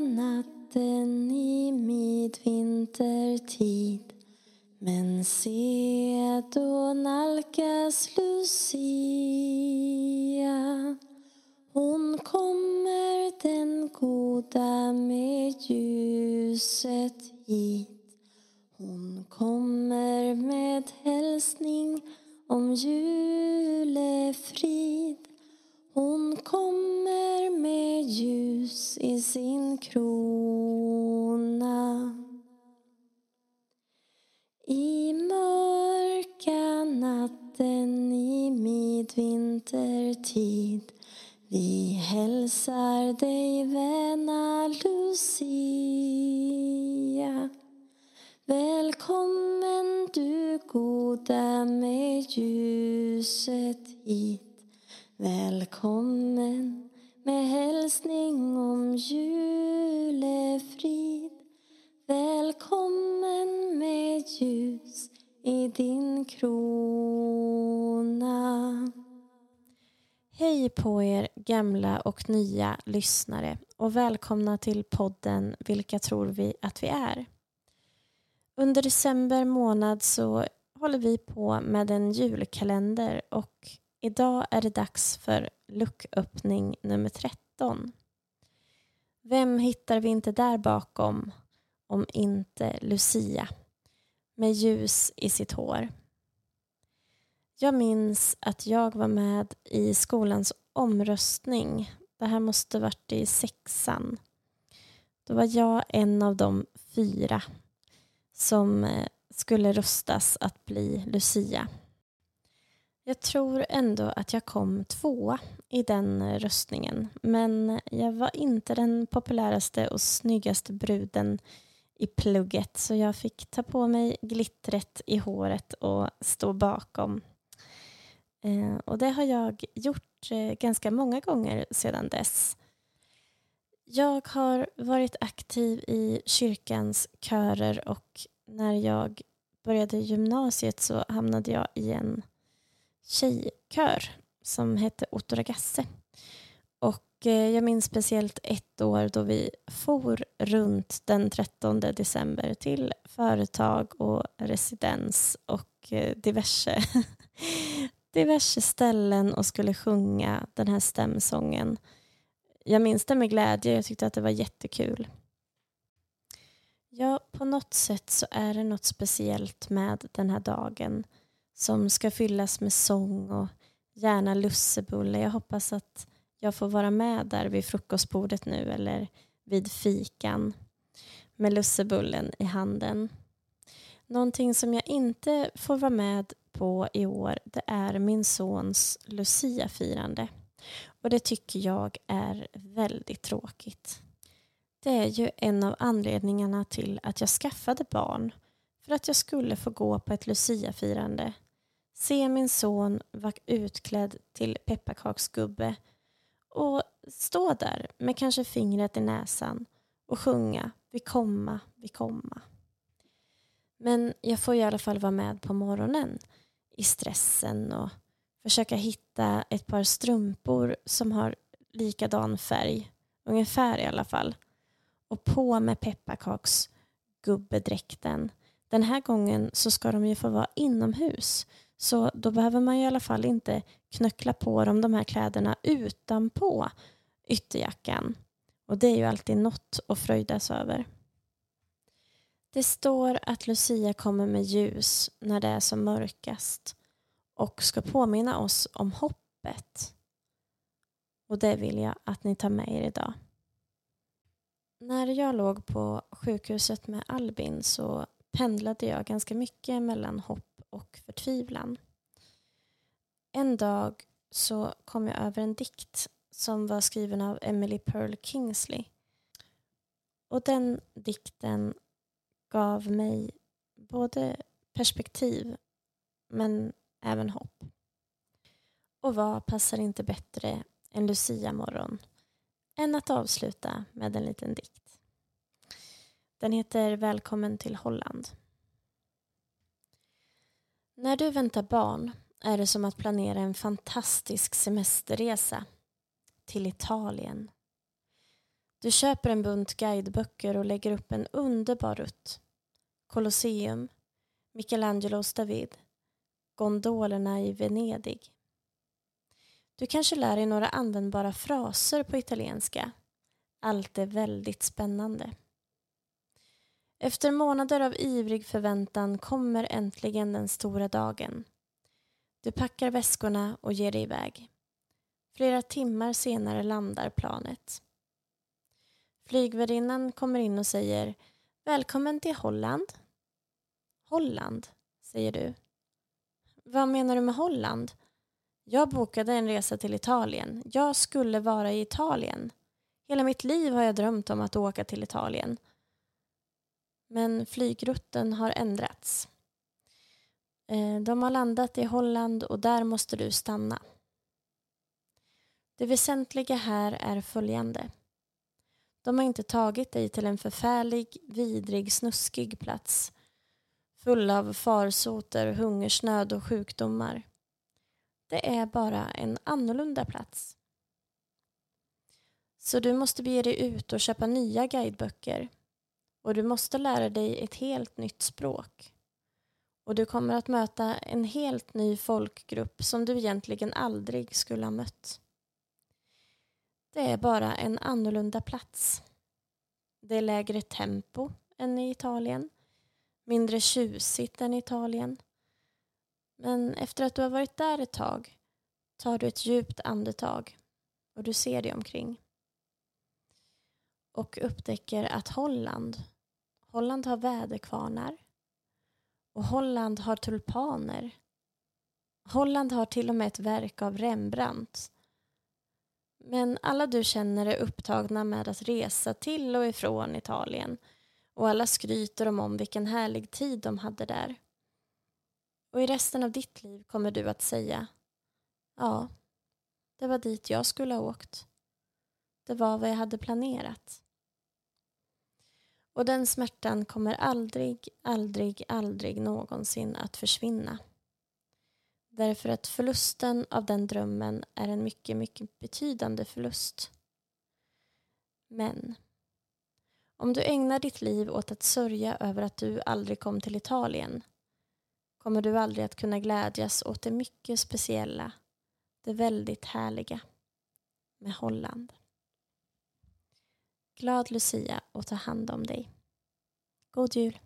natten i midvintertid men se, då nalkas Lucia. Hon kommer den goda med ljuset hit. Hon kommer med hälsning om julefrid. Hon kommer med ljus i sin krona. I mörka natten i midvintertid vi hälsar dig väna Lucia. Välkommen du goda med ljuset hit. Välkommen med hälsning om ljus din krona Hej på er gamla och nya lyssnare och välkomna till podden Vilka tror vi att vi är? Under december månad så håller vi på med en julkalender och idag är det dags för lucköppning nummer 13. Vem hittar vi inte där bakom om inte Lucia med ljus i sitt hår? Jag minns att jag var med i skolans omröstning. Det här måste varit i sexan. Då var jag en av de fyra som eh, skulle röstas att bli Lucia. Jag tror ändå att jag kom tvåa i den röstningen men jag var inte den populäraste och snyggaste bruden i plugget så jag fick ta på mig glittret i håret och stå bakom. Eh, och det har jag gjort eh, ganska många gånger sedan dess. Jag har varit aktiv i kyrkans körer och när jag började gymnasiet så hamnade jag i en tjejkör som hette Otto Ragasse. Och och eh, jag minns speciellt ett år då vi for runt den 13 december till företag och residens och eh, diverse, diverse ställen och skulle sjunga den här stämsången jag minns det med glädje. Jag tyckte att det var jättekul. Ja, på något sätt så är det något speciellt med den här dagen som ska fyllas med sång och gärna lussebulle. Jag hoppas att jag får vara med där vid frukostbordet nu eller vid fikan med lussebullen i handen. Någonting som jag inte får vara med på i år det är min sons luciafirande. Och det tycker jag är väldigt tråkigt. Det är ju en av anledningarna till att jag skaffade barn. För att jag skulle få gå på ett luciafirande Se min son vara utklädd till pepparkaksgubbe och stå där med kanske fingret i näsan och sjunga Vi komma, vi komma. Men jag får i alla fall vara med på morgonen i stressen och försöka hitta ett par strumpor som har likadan färg, ungefär i alla fall. Och på med pepparkaksgubbedräkten. Den här gången så ska de ju få vara inomhus. Så då behöver man ju i alla fall inte knöckla på dem de här kläderna utanpå ytterjackan. Och det är ju alltid något att fröjdas över. Det står att Lucia kommer med ljus när det är som mörkast och ska påminna oss om hoppet. Och det vill jag att ni tar med er idag. När jag låg på sjukhuset med Albin så pendlade jag ganska mycket mellan hopp och förtvivlan. En dag så kom jag över en dikt som var skriven av Emily Pearl Kingsley. Och den dikten gav mig både perspektiv men även hopp. Och vad passar inte bättre en Lucia-morgon än att avsluta med en liten dikt. Den heter Välkommen till Holland. När du väntar barn är det som att planera en fantastisk semesterresa till Italien. Du köper en bunt guideböcker och lägger upp en underbar rutt. Colosseum, Michelangelos David, gondolerna i Venedig. Du kanske lär dig några användbara fraser på italienska. Allt är väldigt spännande. Efter månader av ivrig förväntan kommer äntligen den stora dagen. Du packar väskorna och ger dig iväg. Flera timmar senare landar planet. Flygvärdinnan kommer in och säger Välkommen till Holland. Holland, säger du. Vad menar du med Holland? Jag bokade en resa till Italien. Jag skulle vara i Italien. Hela mitt liv har jag drömt om att åka till Italien. Men flygrutten har ändrats. Eh, de har landat i Holland och där måste du stanna. Det väsentliga här är följande. De har inte tagit dig till en förfärlig, vidrig, snuskig plats full av farsoter, hungersnöd och sjukdomar. Det är bara en annorlunda plats. Så du måste bege dig ut och köpa nya guideböcker och du måste lära dig ett helt nytt språk. Och du kommer att möta en helt ny folkgrupp som du egentligen aldrig skulle ha mött. Det är bara en annorlunda plats. Det är lägre tempo än i Italien, mindre tjusigt än i Italien. Men efter att du har varit där ett tag tar du ett djupt andetag och du ser dig omkring. Och upptäcker att Holland, Holland har väderkvarnar och Holland har tulpaner. Holland har till och med ett verk av Rembrandt men alla du känner är upptagna med att resa till och ifrån Italien och alla skryter om, om vilken härlig tid de hade där. Och i resten av ditt liv kommer du att säga Ja, det var dit jag skulle ha åkt. Det var vad jag hade planerat. Och den smärtan kommer aldrig, aldrig, aldrig någonsin att försvinna. Därför att förlusten av den drömmen är en mycket, mycket betydande förlust. Men om du ägnar ditt liv åt att sörja över att du aldrig kom till Italien kommer du aldrig att kunna glädjas åt det mycket speciella, det väldigt härliga med Holland. Glad Lucia och ta hand om dig. God jul!